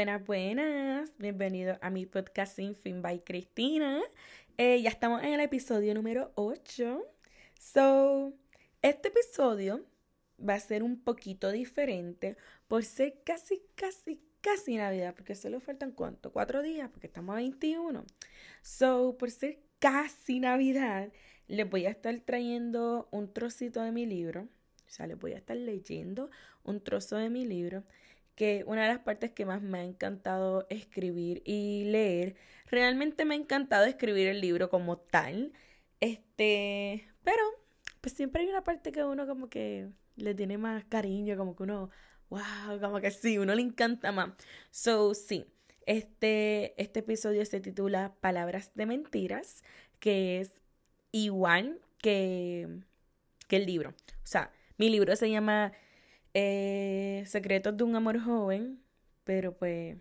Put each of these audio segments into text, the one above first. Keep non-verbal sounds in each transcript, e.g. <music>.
Buenas, buenas. Bienvenido a mi podcast Sin Fin by Cristina. Eh, ya estamos en el episodio número 8. So, este episodio va a ser un poquito diferente por ser casi, casi, casi Navidad, porque solo faltan cuánto, cuatro días, porque estamos a 21. So, por ser casi Navidad, les voy a estar trayendo un trocito de mi libro. O sea, les voy a estar leyendo un trozo de mi libro que una de las partes que más me ha encantado escribir y leer, realmente me ha encantado escribir el libro como tal. Este, pero pues siempre hay una parte que uno como que le tiene más cariño, como que uno, wow, como que sí, uno le encanta más. So, sí, este, este episodio se titula Palabras de Mentiras, que es igual que, que el libro. O sea, mi libro se llama eh, Secretos de un amor joven, pero pues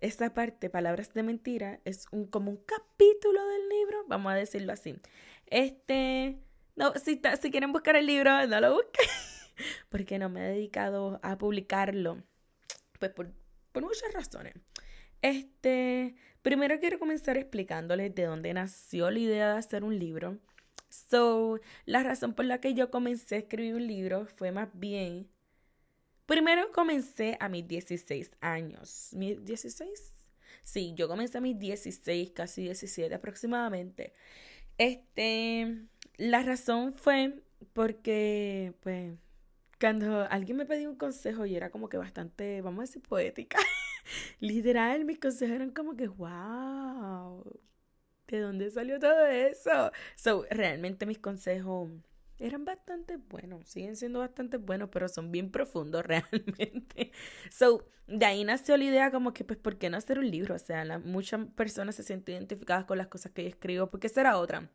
esta parte, Palabras de Mentira, es como un capítulo del libro, vamos a decirlo así. Este, no, si, quieren buscar el libro, no lo busquen, <laughs> porque no me he dedicado a publicarlo, pues por muchas razones. Este, primero quiero comenzar explicándoles de dónde nació la idea de hacer un libro. So, la razón por la que yo comencé a escribir un libro fue más bien Primero comencé a mis 16 años. ¿Mis 16? Sí, yo comencé a mis 16, casi 17 aproximadamente. Este, la razón fue porque, pues, cuando alguien me pedía un consejo y era como que bastante, vamos a decir, poética. <laughs> Literal, mis consejos eran como que, wow, ¿de dónde salió todo eso? So, realmente mis consejos eran bastante buenos, siguen siendo bastante buenos, pero son bien profundos <laughs> realmente. So, de ahí nació la idea como que, pues, ¿por qué no hacer un libro? O sea, muchas personas se sienten identificadas con las cosas que yo escribo, porque será otra.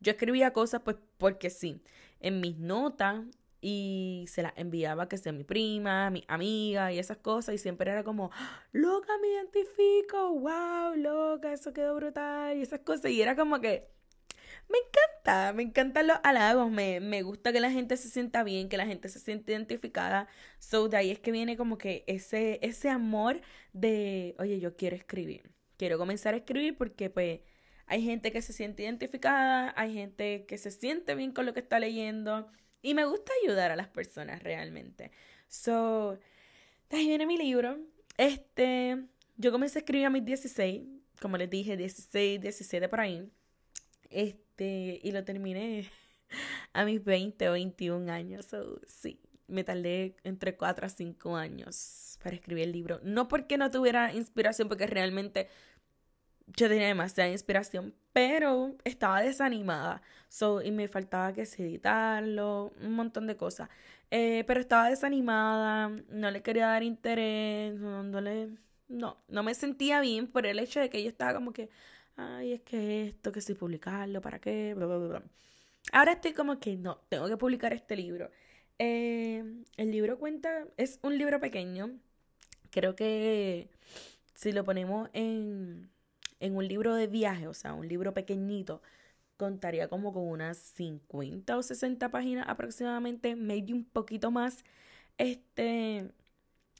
Yo escribía cosas, pues, porque sí, en mis notas y se las enviaba que sea mi prima, mi amiga y esas cosas y siempre era como, loca, me identifico, wow, loca, eso quedó brutal y esas cosas y era como que me encanta, me encantan los halagos, me, me gusta que la gente se sienta bien, que la gente se sienta identificada. So, de ahí es que viene como que ese, ese amor de, oye, yo quiero escribir, quiero comenzar a escribir porque pues hay gente que se siente identificada, hay gente que se siente bien con lo que está leyendo y me gusta ayudar a las personas realmente. So, de ahí viene mi libro. Este, yo comencé a escribir a mis 16, como les dije, 16, 17 por ahí. Este, y lo terminé <laughs> a mis 20 o 21 años. So, sí, me tardé entre 4 a 5 años para escribir el libro. No porque no tuviera inspiración, porque realmente yo tenía demasiada inspiración, pero estaba desanimada. So, y me faltaba que se editarlo, un montón de cosas. Eh, pero estaba desanimada, no le quería dar interés, no, no, no, no me sentía bien por el hecho de que yo estaba como que, ay, es que esto, que si publicarlo, ¿para qué? Bla, bla, bla. Ahora estoy como que no, tengo que publicar este libro. Eh, el libro cuenta, es un libro pequeño. Creo que si lo ponemos en, en un libro de viaje, o sea, un libro pequeñito, contaría como con unas 50 o 60 páginas aproximadamente, maybe un poquito más. Este,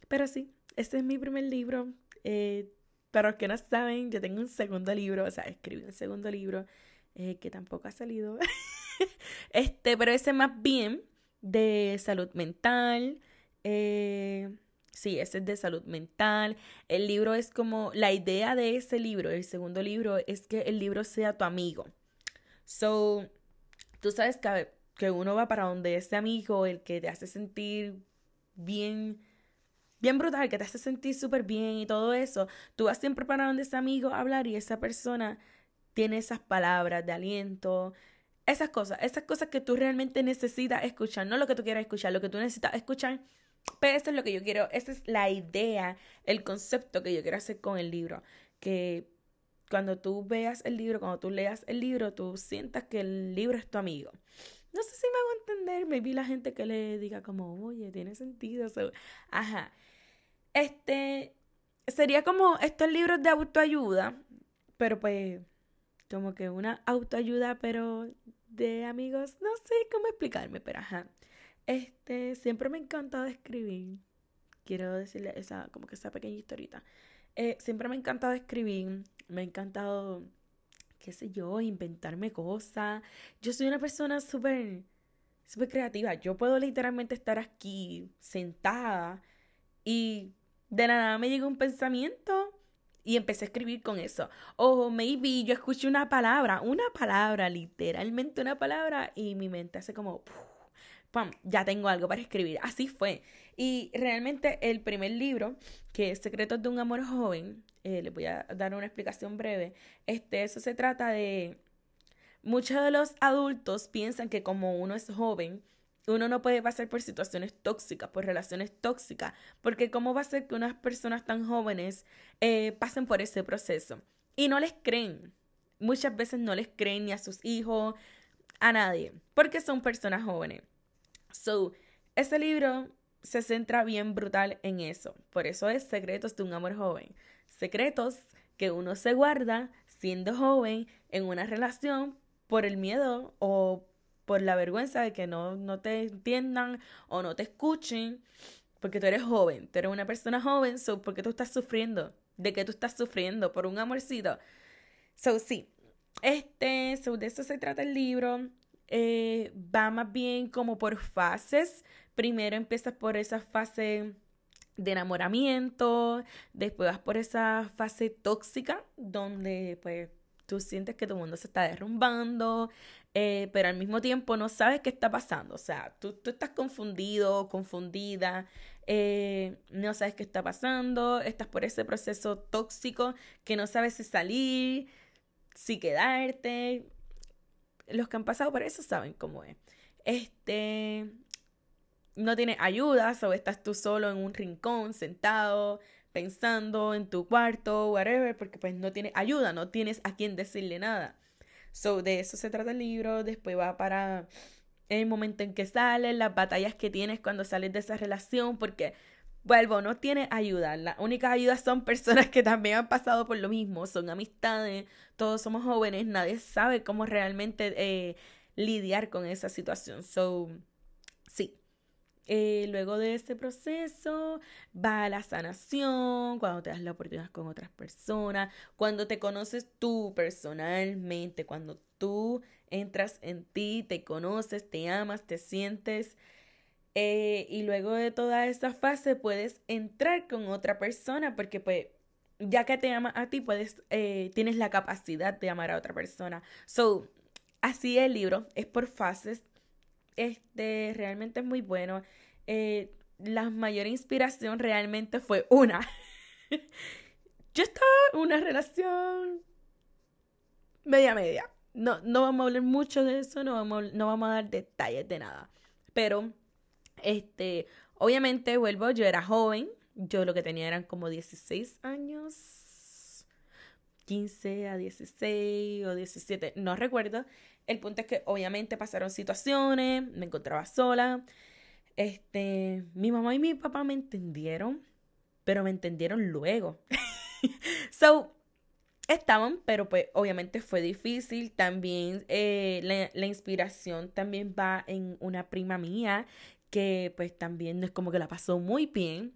pero sí, este es mi primer libro. Eh, para los que no saben, yo tengo un segundo libro, o sea, escribí un segundo libro eh, que tampoco ha salido. <laughs> este, pero ese más bien de salud mental. Eh, sí, ese es de salud mental. El libro es como, la idea de ese libro, el segundo libro, es que el libro sea tu amigo. So, tú sabes que, que uno va para donde ese amigo, el que te hace sentir bien bien brutal, que te hace sentir súper bien y todo eso, tú vas siempre para donde ese amigo a hablar y esa persona tiene esas palabras de aliento, esas cosas, esas cosas que tú realmente necesitas escuchar, no lo que tú quieras escuchar, lo que tú necesitas escuchar. Pero eso es lo que yo quiero, esa es la idea, el concepto que yo quiero hacer con el libro, que cuando tú veas el libro, cuando tú leas el libro, tú sientas que el libro es tu amigo. No sé si me hago entender, me vi la gente que le diga como, oye, tiene sentido. Ajá. Este, sería como estos libros de autoayuda, pero pues como que una autoayuda, pero de amigos, no sé cómo explicarme, pero ajá. Este, siempre me ha encantado escribir. quiero decirle esa, como que esa pequeña historita. Eh, siempre me ha encantado escribir, me ha encantado, qué sé yo, inventarme cosas. Yo soy una persona súper, súper creativa. Yo puedo literalmente estar aquí sentada y de la nada me llega un pensamiento y empecé a escribir con eso. O maybe yo escuché una palabra, una palabra, literalmente una palabra, y mi mente hace como, ¡pam! Ya tengo algo para escribir. Así fue. Y realmente el primer libro, que es Secretos de un Amor Joven, eh, les voy a dar una explicación breve. Este, eso se trata de... Muchos de los adultos piensan que como uno es joven, uno no puede pasar por situaciones tóxicas, por relaciones tóxicas, porque ¿cómo va a ser que unas personas tan jóvenes eh, pasen por ese proceso? Y no les creen. Muchas veces no les creen ni a sus hijos, a nadie, porque son personas jóvenes. So, ese libro se centra bien brutal en eso. Por eso es Secretos de un Amor Joven. Secretos que uno se guarda siendo joven en una relación por el miedo o por la vergüenza de que no, no te entiendan o no te escuchen, porque tú eres joven, tú eres una persona joven, so, porque tú estás sufriendo? ¿De qué tú estás sufriendo? ¿Por un amorcito? So, sí, este, so, de eso se trata el libro. Eh, va más bien como por fases. Primero empiezas por esa fase de enamoramiento, después vas por esa fase tóxica, donde pues tú sientes que tu mundo se está derrumbando, eh, pero al mismo tiempo no sabes qué está pasando. O sea, tú, tú estás confundido, confundida, eh, no sabes qué está pasando, estás por ese proceso tóxico que no sabes si salir, si quedarte. Los que han pasado por eso saben cómo es. Este, no tienes ayuda, o estás tú solo en un rincón, sentado, pensando en tu cuarto, whatever, porque pues no tienes ayuda, no tienes a quien decirle nada. So, de eso se trata el libro, después va para el momento en que sales, las batallas que tienes cuando sales de esa relación, porque vuelvo, no tienes ayuda. Las únicas ayudas son personas que también han pasado por lo mismo, son amistades, todos somos jóvenes, nadie sabe cómo realmente eh, lidiar con esa situación. So, eh, luego de este proceso va la sanación, cuando te das la oportunidad con otras personas, cuando te conoces tú personalmente, cuando tú entras en ti, te conoces, te amas, te sientes. Eh, y luego de toda esa fase puedes entrar con otra persona porque pues ya que te amas a ti, puedes, eh, tienes la capacidad de amar a otra persona. So, así el libro, es por fases este realmente es muy bueno. Eh, la mayor inspiración realmente fue una. <laughs> Yo estaba en una relación media media. No, no vamos a hablar mucho de eso, no vamos, no vamos a dar detalles de nada. Pero, este, obviamente, vuelvo, yo era joven, yo lo que tenía eran como 16 años, 15 a 16 o 17, no recuerdo. El punto es que obviamente pasaron situaciones, me encontraba sola. Este, mi mamá y mi papá me entendieron, pero me entendieron luego. <laughs> so, estaban, pero pues obviamente fue difícil. También eh, la, la, inspiración también va en una prima mía que pues también no es como que la pasó muy bien.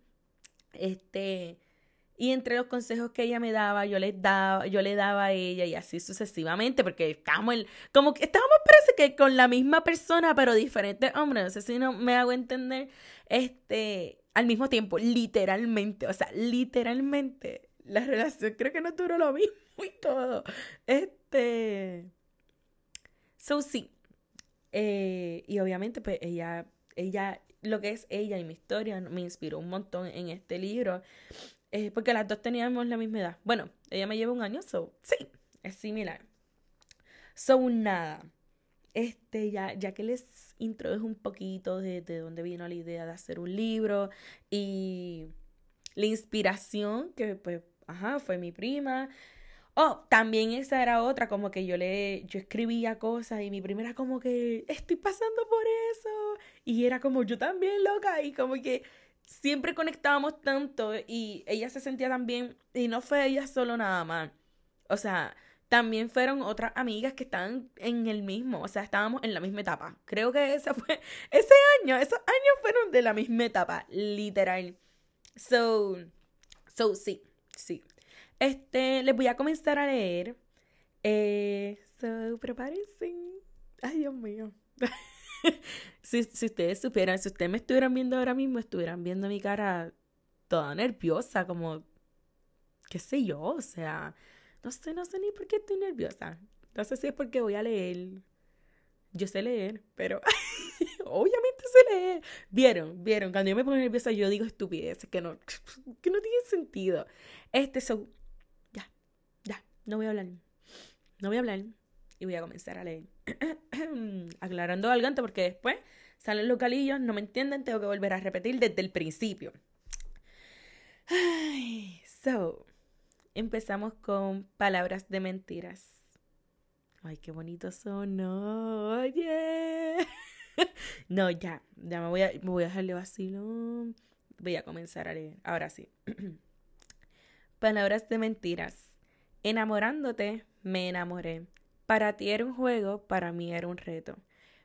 Este, y entre los consejos que ella me daba, yo le daba, yo le daba a ella y así sucesivamente, porque estábamos, el, como que estábamos parece que con la misma persona, pero diferentes hombres, no sé si no me hago entender, este, al mismo tiempo, literalmente, o sea, literalmente, la relación creo que no duró lo mismo y todo. Este, so sí, eh, y obviamente pues ella, ella, lo que es ella y mi historia me inspiró un montón en este libro. Eh, porque las dos teníamos la misma edad. Bueno, ella me lleva un año, so sí, es similar. So nada. Este, ya, ya que les introduje un poquito de, de dónde vino la idea de hacer un libro y la inspiración, que pues, ajá, fue mi prima. Oh, también esa era otra, como que yo le, yo escribía cosas y mi prima era como que estoy pasando por eso. Y era como yo también loca y como que siempre conectábamos tanto y ella se sentía tan bien y no fue ella solo nada más. O sea, también fueron otras amigas que estaban en el mismo, o sea, estábamos en la misma etapa. Creo que ese fue <laughs> ese año, esos años fueron de la misma etapa, literal. So, so sí, sí. Este, les voy a comenzar a leer. Eh, so, prepárense. Ay, Dios mío. <laughs> <laughs> si, si ustedes supieran, si ustedes me estuvieran viendo ahora mismo, estuvieran viendo mi cara toda nerviosa, como, qué sé yo, o sea, no sé, no sé ni por qué estoy nerviosa. No sé si es porque voy a leer. Yo sé leer, pero <laughs> obviamente sé leer. Vieron, vieron, cuando yo me pongo nerviosa yo digo estupideces que no, <laughs> que no tienen sentido. Este, son ya, ya, no voy a hablar. No voy a hablar y voy a comenzar a leer. <clears throat> Aclarando algo antes porque después salen los galillos, no me entienden, tengo que volver a repetir desde el principio. So, empezamos con palabras de mentiras. Ay, qué bonito son, oye. <laughs> no, ya, ya me voy a, me voy a dejarle. Voy a comenzar a leer. Ahora sí. <clears throat> palabras de mentiras. Enamorándote, me enamoré. Para ti era un juego, para mí era un reto.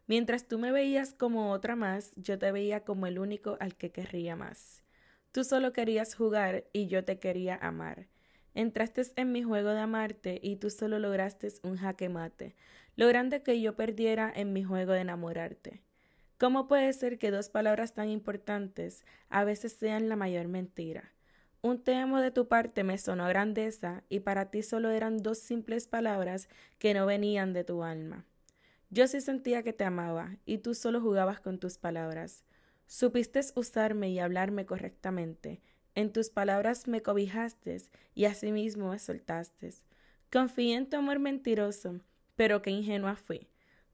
Mientras tú me veías como otra más, yo te veía como el único al que querría más. Tú solo querías jugar y yo te quería amar. Entraste en mi juego de amarte y tú solo lograste un jaque mate, logrando que yo perdiera en mi juego de enamorarte. ¿Cómo puede ser que dos palabras tan importantes a veces sean la mayor mentira? Un te amo de tu parte me sonó grandeza y para ti solo eran dos simples palabras que no venían de tu alma. Yo sí sentía que te amaba y tú solo jugabas con tus palabras. Supiste usarme y hablarme correctamente. En tus palabras me cobijaste y asimismo me soltaste. Confié en tu amor mentiroso, pero qué ingenua fui.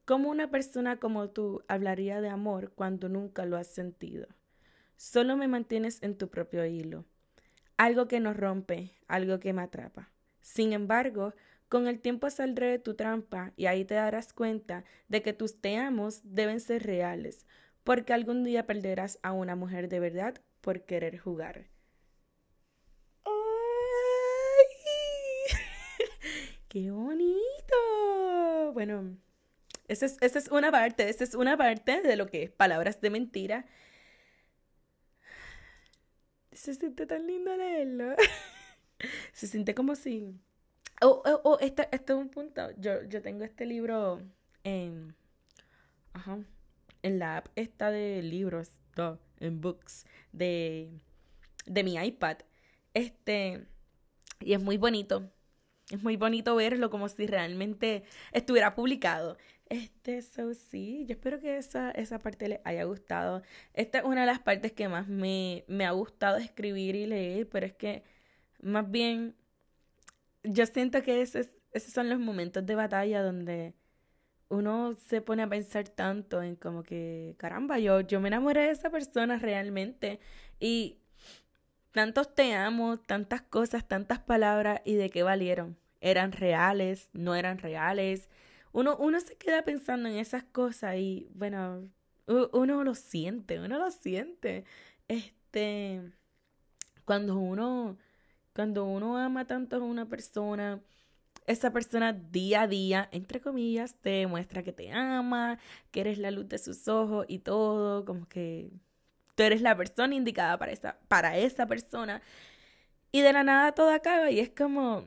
¿Cómo una persona como tú hablaría de amor cuando nunca lo has sentido? Solo me mantienes en tu propio hilo algo que nos rompe, algo que me atrapa. Sin embargo, con el tiempo saldré de tu trampa y ahí te darás cuenta de que tus te amos deben ser reales, porque algún día perderás a una mujer de verdad por querer jugar. ¡Ay! <laughs> ¡Qué bonito! Bueno, esa es, esa es una parte, esa es una parte de lo que es palabras de mentira se siente tan lindo leerlo. <laughs> se siente como si... Oh, oh, oh, este, este es un punto. Yo, yo tengo este libro en... Ajá. En la app esta de libros, en books, de, de mi iPad. Este... Y es muy bonito. Es muy bonito verlo como si realmente estuviera publicado. Este, so sí, yo espero que esa, esa parte les haya gustado. Esta es una de las partes que más me, me ha gustado escribir y leer, pero es que más bien yo siento que ese, esos son los momentos de batalla donde uno se pone a pensar tanto en como que, caramba, yo, yo me enamoré de esa persona realmente y tantos te amo, tantas cosas, tantas palabras y de qué valieron. ¿Eran reales? ¿No eran reales? uno, uno se queda pensando en esas cosas y bueno, uno lo siente, uno lo siente. Este, cuando uno, cuando uno ama tanto a una persona, esa persona día a día, entre comillas, te demuestra que te ama, que eres la luz de sus ojos y todo, como que tú eres la persona indicada para esa, para esa persona. Y de la nada todo acaba y es como,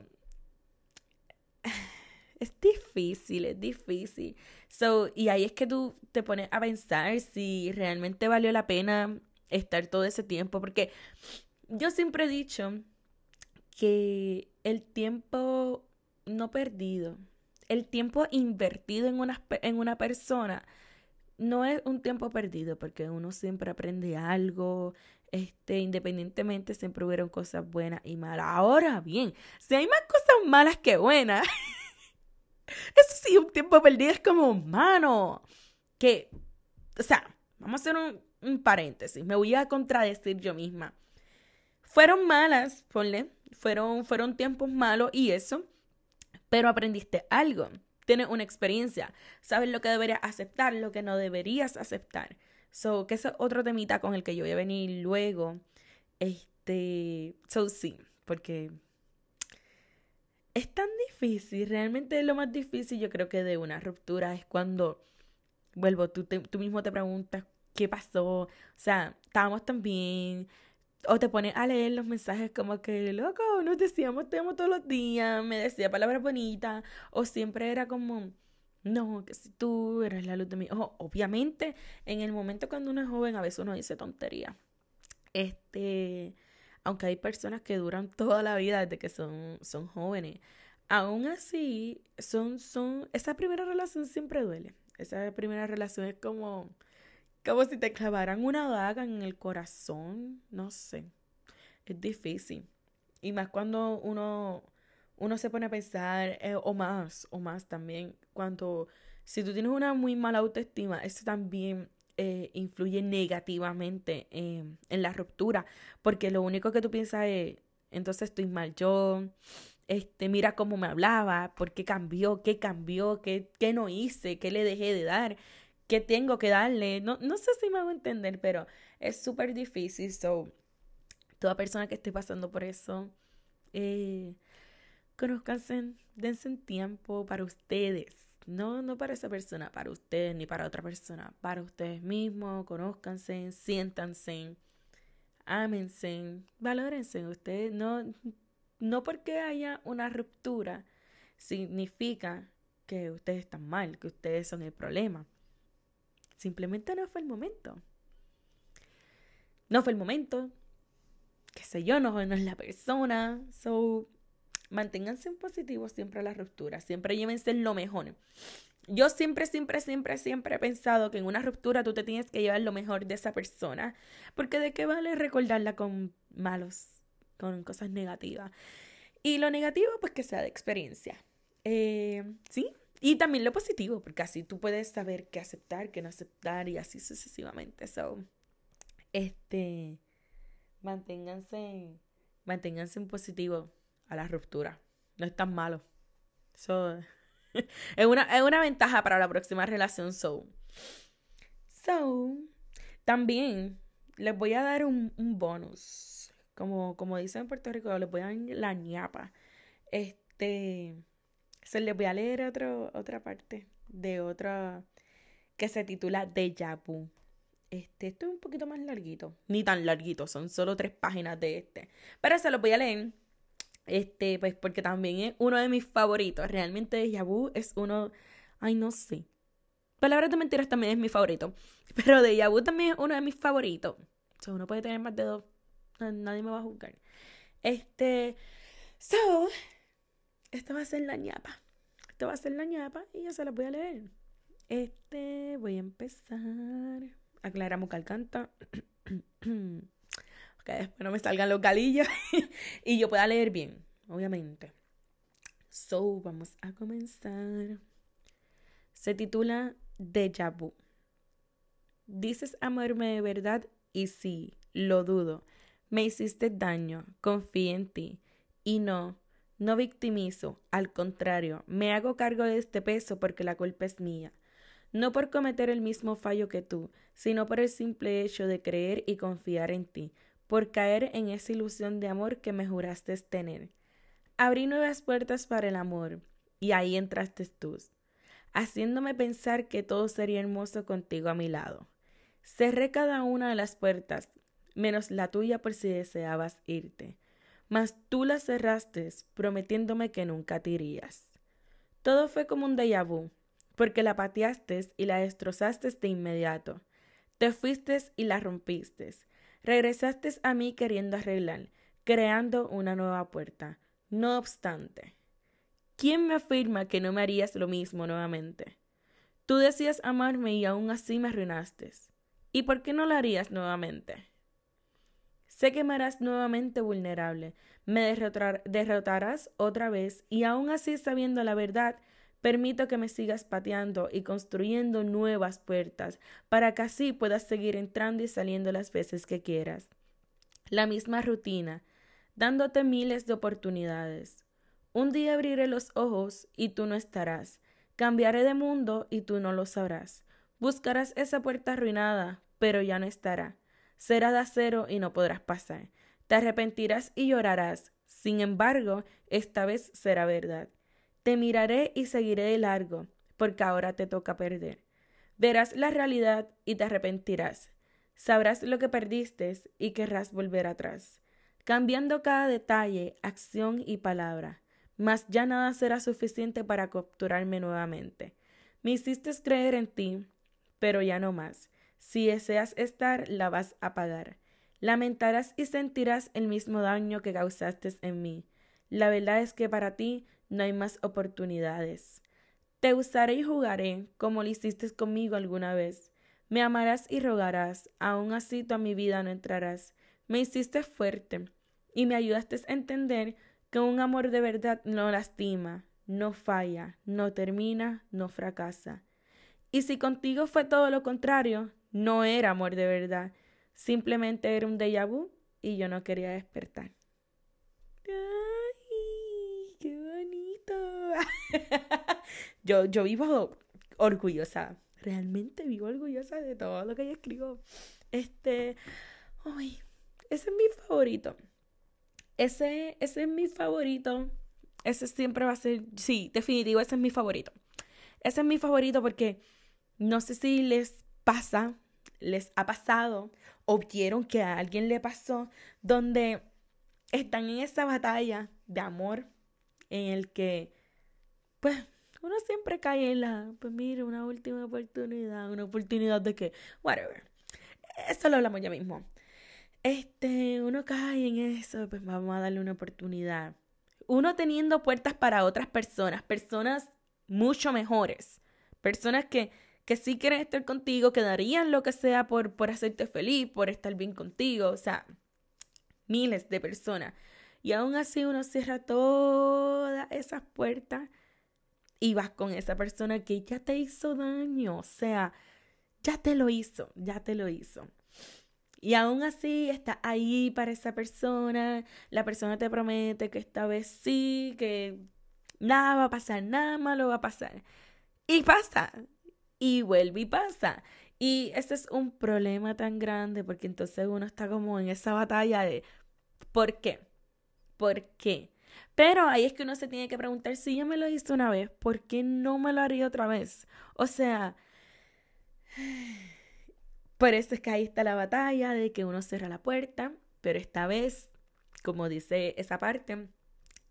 <sighs> es difícil, es difícil. So, y ahí es que tú te pones a pensar si realmente valió la pena estar todo ese tiempo, porque yo siempre he dicho que el tiempo no perdido, el tiempo invertido en una, en una persona, no es un tiempo perdido, porque uno siempre aprende algo, este, independientemente siempre hubieron cosas buenas y malas. Ahora bien, si hay más cosas malas que buenas, <laughs> Eso sí, un tiempo perdido es como, mano, que, o sea, vamos a hacer un, un paréntesis, me voy a contradecir yo misma. Fueron malas, ponle, fueron, fueron tiempos malos y eso, pero aprendiste algo, tienes una experiencia, sabes lo que deberías aceptar, lo que no deberías aceptar. So, que es otro temita con el que yo voy a venir luego. Este, so sí, porque es tan difícil, realmente lo más difícil yo creo que de una ruptura es cuando, vuelvo, tú, tú mismo te preguntas qué pasó, o sea, estábamos tan bien, o te pones a leer los mensajes como que, loco, nos decíamos te amo todos los días, me decía palabras bonitas, o siempre era como, no, que si tú eres la luz de mi ojo. Obviamente, en el momento cuando uno es joven, a veces uno dice tontería. Este, aunque hay personas que duran toda la vida desde que son, son jóvenes, aún así, son, son, esa primera relación siempre duele. Esa primera relación es como, como si te clavaran una daga en el corazón, no sé. Es difícil. Y más cuando uno, uno se pone a pensar, eh, o más, o más también, cuando, si tú tienes una muy mala autoestima, eso también eh, influye negativamente en la ruptura, porque lo único que tú piensas es, entonces estoy mal yo, este, mira cómo me hablaba, por qué cambió, qué cambió, qué, qué no hice, qué le dejé de dar, qué tengo que darle. No, no sé si me hago entender, pero es súper difícil. So, toda persona que esté pasando por eso, eh, conozcanse, dense tiempo para ustedes. No, no para esa persona, para ustedes ni para otra persona, para ustedes mismos, conózcanse, siéntanse, ámense, valórense. Ustedes no, no porque haya una ruptura significa que ustedes están mal, que ustedes son el problema. Simplemente no fue el momento. No fue el momento. Qué sé yo, no, no es la persona. So, manténganse en positivo siempre a la ruptura. Siempre llévense lo mejor. Yo siempre, siempre, siempre, siempre he pensado que en una ruptura tú te tienes que llevar lo mejor de esa persona. Porque de qué vale recordarla con malos con cosas negativas. Y lo negativo, pues que sea de experiencia. Eh, sí, y también lo positivo, porque así tú puedes saber qué aceptar, qué no aceptar y así sucesivamente. So, este, manténganse, manténganse en positivo a la ruptura. No es tan malo. So, <laughs> es, una, es una ventaja para la próxima relación. So, so también les voy a dar un, un bonus como, como dicen en Puerto Rico, les voy a dar la ñapa. Este, se les voy a leer otro, otra parte de otra que se titula Deja Vu. Este, esto es un poquito más larguito, ni tan larguito, son solo tres páginas de este. Pero se los voy a leer, este, pues porque también es uno de mis favoritos. Realmente Deja Vu es uno, ay, no sé. Palabras de mentiras también es mi favorito, pero Deja Vu también es uno de mis favoritos. O sea, uno puede tener más de dos Nadie me va a juzgar. Este, so, esta va a ser la ñapa. Esta va a ser la ñapa y ya se la voy a leer. Este, voy a empezar. Aclaramos que canta. <clears throat> que después no me salgan los galillos <laughs> y yo pueda leer bien, obviamente. So, vamos a comenzar. Se titula Deja Vu. Dices amarme de verdad y sí, lo dudo. Me hiciste daño, confío en ti. Y no, no victimizo, al contrario, me hago cargo de este peso porque la culpa es mía. No por cometer el mismo fallo que tú, sino por el simple hecho de creer y confiar en ti, por caer en esa ilusión de amor que me juraste tener. Abrí nuevas puertas para el amor, y ahí entraste tú, haciéndome pensar que todo sería hermoso contigo a mi lado. Cerré cada una de las puertas, menos la tuya por si deseabas irte. Mas tú la cerraste, prometiéndome que nunca te irías. Todo fue como un déjà vu, porque la pateaste y la destrozaste de inmediato. Te fuiste y la rompiste. Regresaste a mí queriendo arreglar, creando una nueva puerta. No obstante, ¿quién me afirma que no me harías lo mismo nuevamente? Tú decías amarme y aún así me arruinaste. ¿Y por qué no lo harías nuevamente? Sé que me harás nuevamente vulnerable, me derrotarás otra vez y aún así sabiendo la verdad, permito que me sigas pateando y construyendo nuevas puertas para que así puedas seguir entrando y saliendo las veces que quieras. La misma rutina, dándote miles de oportunidades. Un día abriré los ojos y tú no estarás. Cambiaré de mundo y tú no lo sabrás. Buscarás esa puerta arruinada, pero ya no estará será de acero y no podrás pasar. Te arrepentirás y llorarás. Sin embargo, esta vez será verdad. Te miraré y seguiré de largo, porque ahora te toca perder. Verás la realidad y te arrepentirás. Sabrás lo que perdiste y querrás volver atrás, cambiando cada detalle, acción y palabra, mas ya nada será suficiente para capturarme nuevamente. Me hiciste creer en ti, pero ya no más. Si deseas estar, la vas a pagar. Lamentarás y sentirás el mismo daño que causaste en mí. La verdad es que para ti no hay más oportunidades. Te usaré y jugaré como lo hiciste conmigo alguna vez. Me amarás y rogarás, aun así tú a mi vida no entrarás. Me hiciste fuerte y me ayudaste a entender que un amor de verdad no lastima, no falla, no termina, no fracasa. Y si contigo fue todo lo contrario, no era amor de verdad, simplemente era un déjà vu y yo no quería despertar. ¡Ay, qué bonito! <laughs> yo, yo vivo orgullosa, realmente vivo orgullosa de todo lo que yo escribo. Este, ay, ese es mi favorito. Ese, ese es mi favorito. Ese siempre va a ser, sí, definitivo, ese es mi favorito. Ese es mi favorito porque no sé si les pasa, les ha pasado o vieron que a alguien le pasó, donde están en esa batalla de amor en el que, pues, uno siempre cae en la, pues mira, una última oportunidad, una oportunidad de que, whatever. Eso lo hablamos ya mismo. Este, uno cae en eso, pues vamos a darle una oportunidad. Uno teniendo puertas para otras personas, personas mucho mejores, personas que, que sí quieren estar contigo, que darían lo que sea por, por hacerte feliz, por estar bien contigo, o sea, miles de personas. Y aún así uno cierra todas esas puertas y vas con esa persona que ya te hizo daño, o sea, ya te lo hizo, ya te lo hizo. Y aún así está ahí para esa persona, la persona te promete que esta vez sí, que nada va a pasar, nada malo va a pasar. Y pasa, y vuelve y pasa. Y ese es un problema tan grande porque entonces uno está como en esa batalla de ¿por qué? ¿Por qué? Pero ahí es que uno se tiene que preguntar, si ya me lo hice una vez, ¿por qué no me lo haría otra vez? O sea, <sighs> por eso es que ahí está la batalla de que uno cierra la puerta, pero esta vez, como dice esa parte,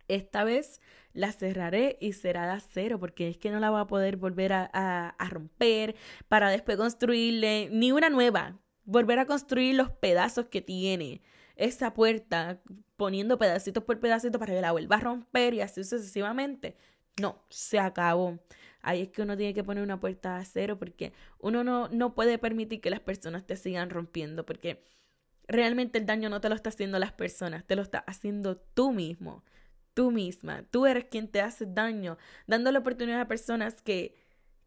esta vez la cerraré y será de acero, porque es que no la va a poder volver a, romper para después construirle ni una nueva, volver a construir los pedazos que tiene esa puerta poniendo pedacitos por pedacitos para que la vuelva a romper y así sucesivamente. No, se acabó. Ahí es que uno tiene que poner una puerta de acero porque uno no, no puede permitir que las personas te sigan rompiendo porque realmente el daño no te lo está haciendo las personas, te lo está haciendo tú mismo, tú misma. Tú eres quien te hace daño, dando la oportunidad a personas que,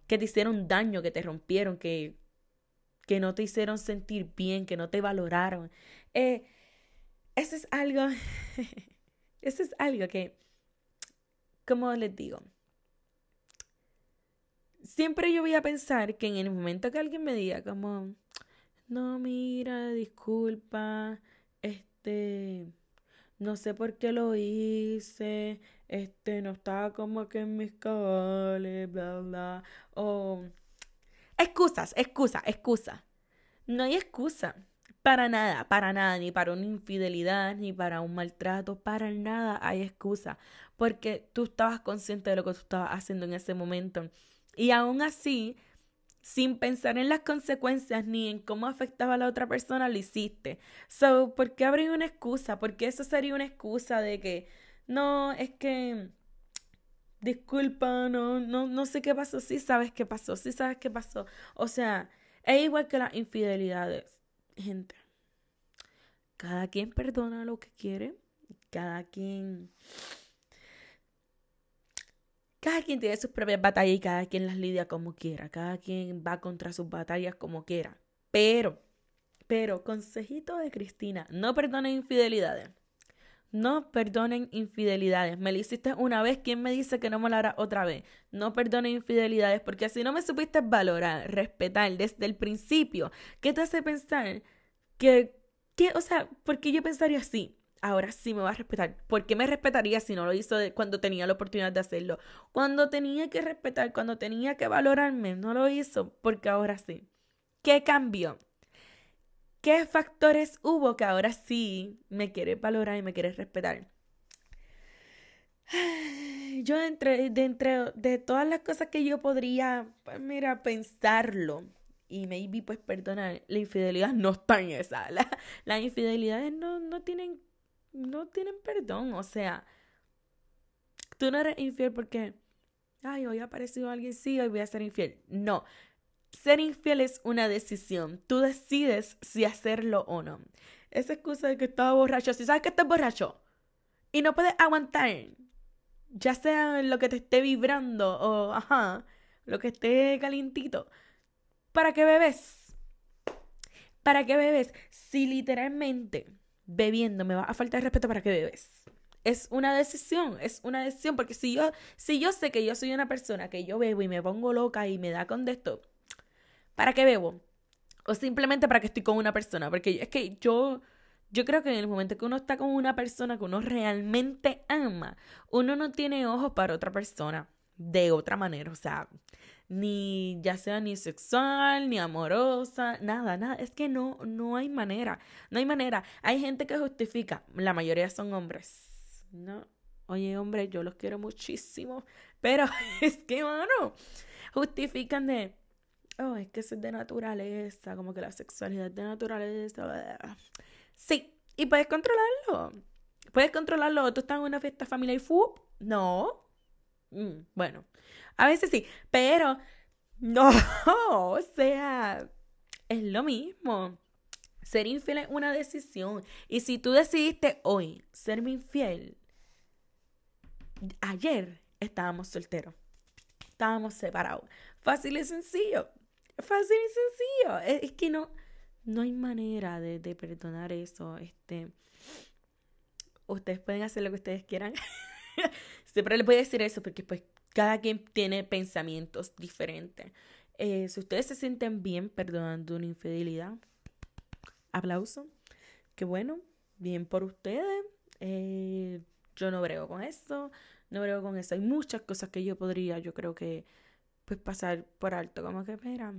que te hicieron daño, que te rompieron, que, que no te hicieron sentir bien, que no te valoraron. Eh, eso es algo, <laughs> eso es algo que, como les digo, siempre yo voy a pensar que en el momento que alguien me diga como, no, mira, disculpa, este, no sé por qué lo hice, este, no estaba como que en mis cabales, bla, bla, o... Excusas, excusa, excusa. No hay excusa. Para nada, para nada, ni para una infidelidad, ni para un maltrato, para nada hay excusa, porque tú estabas consciente de lo que tú estabas haciendo en ese momento. Y aún así, sin pensar en las consecuencias ni en cómo afectaba a la otra persona, lo hiciste. So, ¿por qué habría una excusa? Porque eso sería una excusa de que, no, es que, disculpa, no, no, no sé qué pasó, sí sabes qué pasó, sí sabes qué pasó. O sea, es igual que las infidelidades gente, cada quien perdona lo que quiere, cada quien... Cada quien tiene sus propias batallas y cada quien las lidia como quiera. Cada quien va contra sus batallas como quiera. Pero, pero, consejito de Cristina, no perdonen infidelidades. No perdonen infidelidades. Me lo hiciste una vez, ¿quién me dice que no me lo hará otra vez? No perdonen infidelidades, porque así no me supiste valorar, respetar desde el principio, ¿qué te hace pensar que, que o sea, por qué yo pensaría así? Ahora sí me va a respetar. ¿Por qué me respetaría si no lo hizo cuando tenía la oportunidad de hacerlo? Cuando tenía que respetar, cuando tenía que valorarme, no lo hizo, porque ahora sí. ¿Qué cambió? ¿Qué factores hubo que ahora sí me quieres valorar y me quieres respetar? <sighs> Yo entre, de, entre, de todas las cosas que yo podría, pues mira, pensarlo y maybe pues perdonar, la infidelidad no está en esa. <laughs> La, las infidelidades no, no tienen, no tienen perdón. O sea, tú no eres infiel porque, ay, hoy ha aparecido alguien, sí, hoy voy a ser infiel. No. Ser infiel es una decisión. Tú decides si hacerlo o no. Esa excusa de que estaba borracho, si sabes que estás borracho y no puedes aguantar, ya sea lo que te esté vibrando o, ajá, lo que esté calientito, ¿para qué bebes? ¿Para qué bebes? Si literalmente bebiendo me va a faltar respeto, ¿para qué bebes? Es una decisión, es una decisión, porque si yo, si yo sé que yo soy una persona que yo bebo y me pongo loca y me da con esto, ¿para qué bebo? O simplemente para que estoy con una persona, porque es que yo yo creo que en el momento que uno está con una persona que uno realmente ama, uno no tiene ojos para otra persona de otra manera, o sea, ni ya sea ni sexual, ni amorosa, nada, nada, es que no no hay manera, no hay manera. Hay gente que justifica, la mayoría son hombres. No, oye, hombre, yo los quiero muchísimo, pero <laughs> es que mano, justifican de oh, es que eso es de naturaleza, como que la sexualidad es de naturaleza. Sí, y puedes controlarlo. Puedes controlarlo. Tú estás en una fiesta familiar y fu. No. Mm, bueno, a veces sí, pero no. <laughs> O sea, es lo mismo. Ser infiel es una decisión. Y si tú decidiste hoy serme infiel, ayer estábamos solteros. Estábamos separados. Fácil y sencillo. Fácil y sencillo. Es, que no no hay manera de, perdonar eso. Este, ustedes pueden hacer lo que ustedes quieran. <laughs> Siempre les voy a decir eso porque pues cada quien tiene pensamientos diferentes. Eh, si ustedes se sienten bien perdonando una infidelidad, aplauso. Qué bueno, bien por ustedes. Eh, yo no brego con eso, no brego con eso. Hay muchas cosas que yo podría, yo creo que, pues pasar por alto. Como que, espera,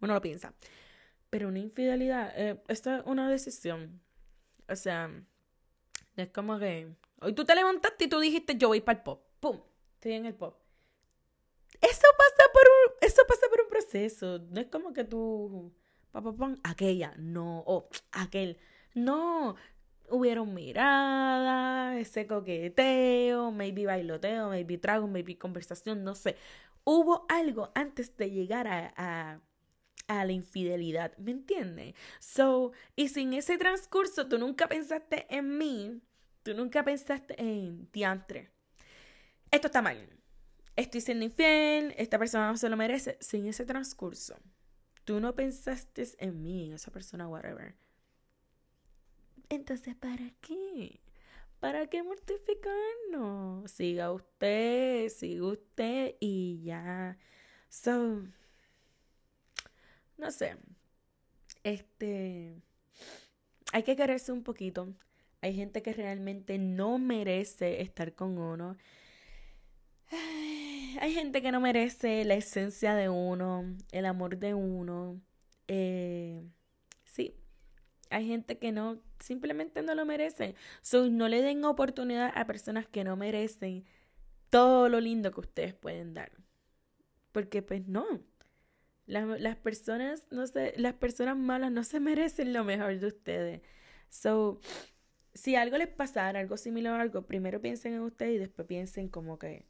uno lo piensa. Pero una infidelidad, eh, esto es una decisión. O sea, es como que hoy tú te levantaste y tú dijiste yo voy para el pop. ¡Pum! Estoy en el pop. Eso pasa por un, eso pasa por un proceso. No es como que tú, papá, aquella, no, o aquel. No, hubieron miradas, ese coqueteo, maybe bailoteo, maybe trago, maybe conversación, no sé. Hubo algo antes de llegar a a la infidelidad, ¿me entiendes? So, y sin ese transcurso tú nunca pensaste en mí, tú nunca pensaste en diantre. Esto está mal. Estoy siendo infiel, esta persona no se lo merece. Sin ese transcurso, tú no pensaste en mí, en esa persona, whatever. Entonces, ¿para qué? ¿Para qué mortificarnos? Siga usted, siga usted y ya. So, no sé, este, hay que quererse un poquito. Hay gente que realmente no merece estar con uno. <sighs> Hay gente que no merece la esencia de uno, el amor de uno. Eh, sí, hay gente que no, simplemente no lo merece. So, no le den oportunidad a personas que no merecen todo lo lindo que ustedes pueden dar. Porque pues no, las, personas, no sé, las personas malas no se merecen lo mejor de ustedes. So, si algo les pasara, algo similar a algo, primero piensen en ustedes y después piensen como que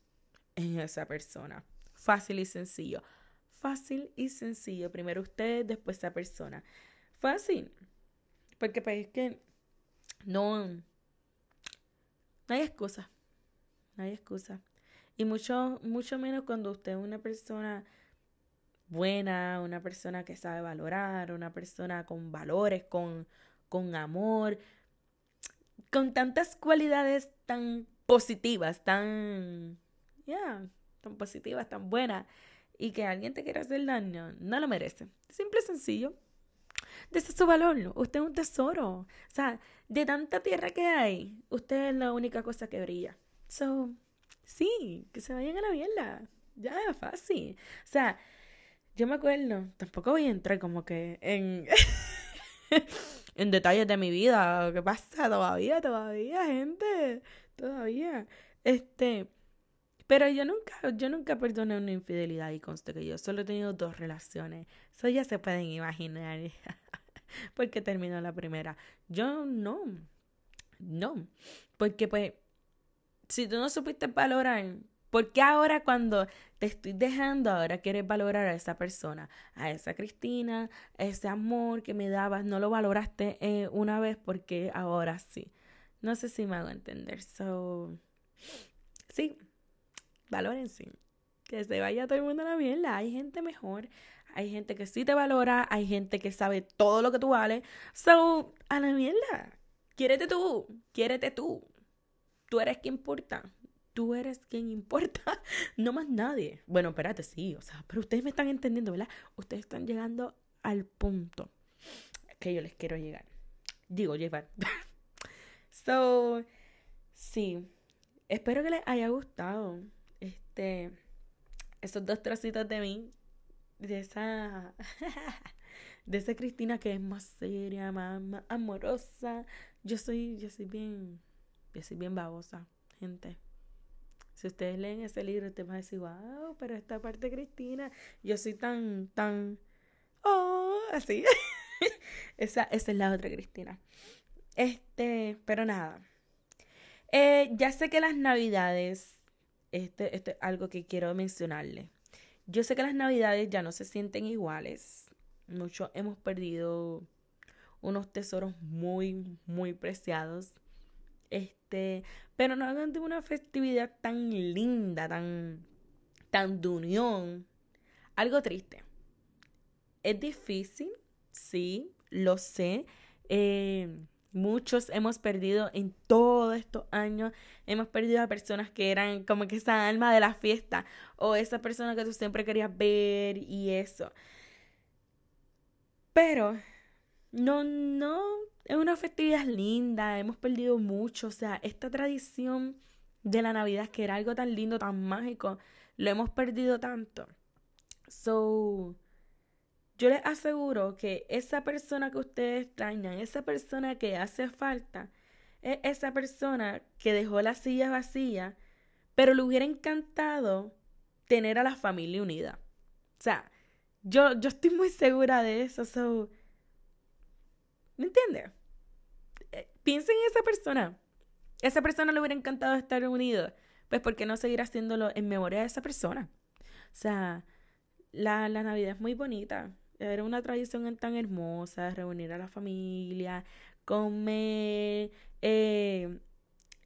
en esa persona. Fácil y sencillo. Fácil y sencillo. Primero ustedes, después esa persona. Fácil. Porque pues es que no, no hay excusa. No hay excusa. Y mucho, mucho menos cuando usted es una persona buena, una persona que sabe valorar, una persona con valores, con, con amor, con tantas cualidades tan positivas, tan, ya, tan positivas, tan buenas, y que alguien te quiera hacer daño, no lo merece. Simple y sencillo. Desde su valor, usted es un tesoro. O sea, de tanta tierra que hay, usted es la única cosa que brilla. So, sí, que se vayan a la mierda. Ya, fácil. O sea, yo me acuerdo, tampoco voy a entrar como que en, <laughs> <laughs> en detalles de mi vida, qué pasa todavía, todavía, gente, todavía. Este, pero yo nunca, yo nunca perdoné una infidelidad y conste que yo solo he tenido dos relaciones. Eso ya se pueden imaginar. <laughs> porque terminó la primera. Yo no. No. Porque pues, si tú no supiste valorar, ¿por qué ahora cuando te estoy dejando, ahora quieres valorar a esa persona, a esa Cristina, ese amor que me dabas, no lo valoraste eh, una vez porque ahora sí? No sé si me hago entender. So, sí, valórense. Que se vaya todo el mundo a la mierda. Hay gente mejor. Hay gente que sí te valora. Hay gente que sabe todo lo que tú vales. So, a la mierda. Quiérete tú. Quiérete tú. Tú eres quien importa. Tú eres quien importa. <laughs> No más nadie. Bueno, espérate, sí. O sea, pero ustedes me están entendiendo, ¿verdad? Ustedes están llegando al punto que yo les quiero llegar. Digo, llevar. <laughs> so, sí. Espero que les haya gustado. Este, esos dos trocitos de mí, de esa, <laughs> de esa Cristina que es más seria, más, amorosa. Yo soy, yo soy bien, yo soy bien babosa, gente. Si ustedes leen ese libro, te van a decir, wow, pero esta parte Cristina, yo soy tan, tan, oh, así. <laughs> esa, esa es la otra Cristina. Este, pero nada. Eh, ya sé que las navidades este, este es algo que quiero mencionarle. Yo sé que las navidades ya no se sienten iguales. Muchos hemos perdido unos tesoros muy, muy preciados. Este, pero no hagan de una festividad tan linda, tan, tan de unión. Algo triste. Es difícil, sí, lo sé. Eh, Muchos hemos perdido en todos estos años, hemos perdido a personas que eran como que esa alma de la fiesta o esa persona que tú siempre querías ver y eso. Pero no, no, es una festividad linda, hemos perdido mucho, o sea, esta tradición de la Navidad que era algo tan lindo, tan mágico, lo hemos perdido tanto. So, yo les aseguro que esa persona que ustedes extrañan, esa persona que hace falta, es esa persona que dejó la silla vacía, pero le hubiera encantado tener a la familia unida. O sea, yo, yo estoy muy segura de eso. So, ¿Me entiendes? Eh, piensen en esa persona. Esa persona le hubiera encantado estar unido. Pues, ¿por qué no seguir haciéndolo en memoria de esa persona? O sea, la, Navidad es muy bonita. Era una tradición tan hermosa, reunir a la familia, comer, eh,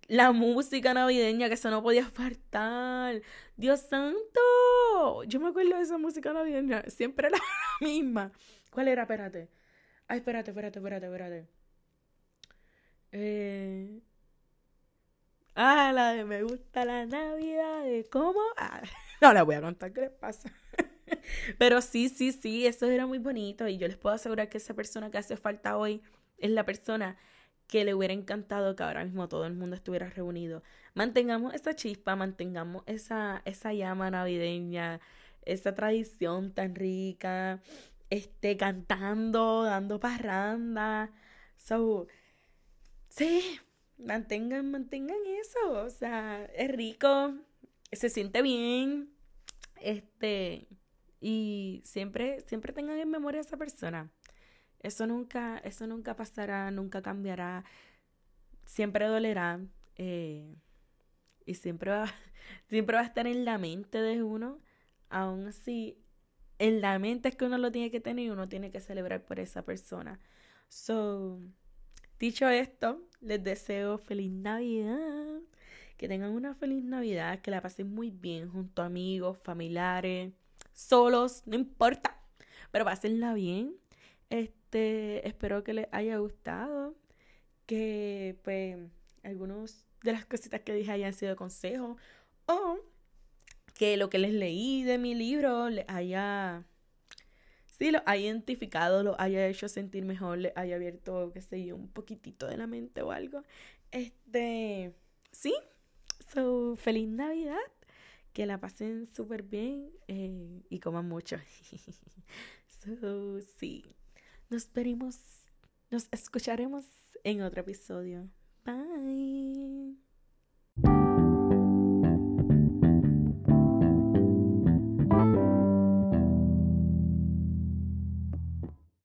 la música navideña, que eso no podía faltar. Dios santo, yo me acuerdo de esa música navideña, siempre era <laughs> la misma. ¿Cuál era? Espérate. Ay, espérate, espérate, espérate, espérate. Eh... Ah, la de me gusta la Navidad, ¿cómo? Ah, <laughs> no la voy a contar qué les pasa. <laughs> Pero sí, sí, sí, eso era muy bonito y yo les puedo asegurar que esa persona que hace falta hoy es la persona que le hubiera encantado que ahora mismo todo el mundo estuviera reunido. Mantengamos esa chispa, mantengamos esa, esa llama navideña, esa tradición tan rica, este, cantando, dando parranda. So, sí, mantengan, mantengan eso. O sea, es rico, se siente bien. Este, y siempre, siempre tengan en memoria a esa persona. Eso nunca, eso nunca pasará, nunca cambiará, siempre dolerá. Eh, y siempre va, <laughs> siempre va a estar en la mente de uno. Aún así, en la mente es que uno lo tiene que tener y uno tiene que celebrar por esa persona. So, dicho esto, les deseo feliz Navidad. Que tengan una feliz Navidad, que la pasen muy bien junto a amigos, familiares solos, no importa. Pero pásenla bien. Este, espero que les haya gustado. Que pues algunos de las cositas que dije hayan sido consejos. O que lo que les leí de mi libro les haya sí lo haya identificado, lo haya hecho sentir mejor, le haya abierto, qué sé yo, un poquitito de la mente o algo. Este, sí. So, feliz Navidad que la pasen súper bien eh, y coman mucho. <laughs> so, sí. Nos veremos, nos escucharemos en otro episodio. Bye.